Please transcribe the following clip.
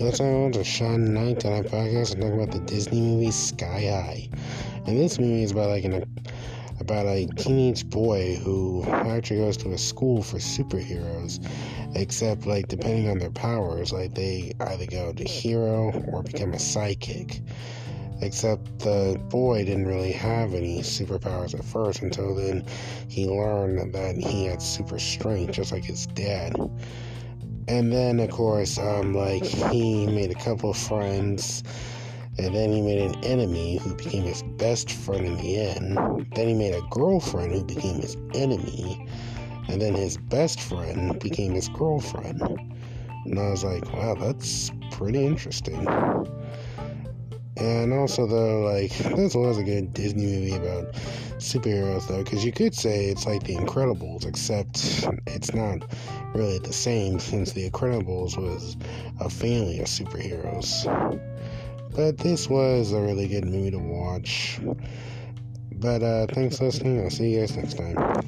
Want to Sean Knight on our podcast and talk about the Disney movie Sky High. And this movie is about like an about a teenage boy who actually goes to a school for superheroes, except like depending on their powers, like they either go to hero or become a sidekick. Except the boy didn't really have any superpowers at first until then he learned that he had super strength, just like his dad. And then, of course, um, like he made a couple friends, and then he made an enemy who became his best friend in the end. Then he made a girlfriend who became his enemy, and then his best friend became his girlfriend. And I was like, wow, that's pretty interesting. And also, though, like, this was a good Disney movie about superheroes, though, because you could say it's like The Incredibles, except it's not really the same since The Incredibles was a family of superheroes. But this was a really good movie to watch. But uh, thanks for listening. I'll see you guys next time.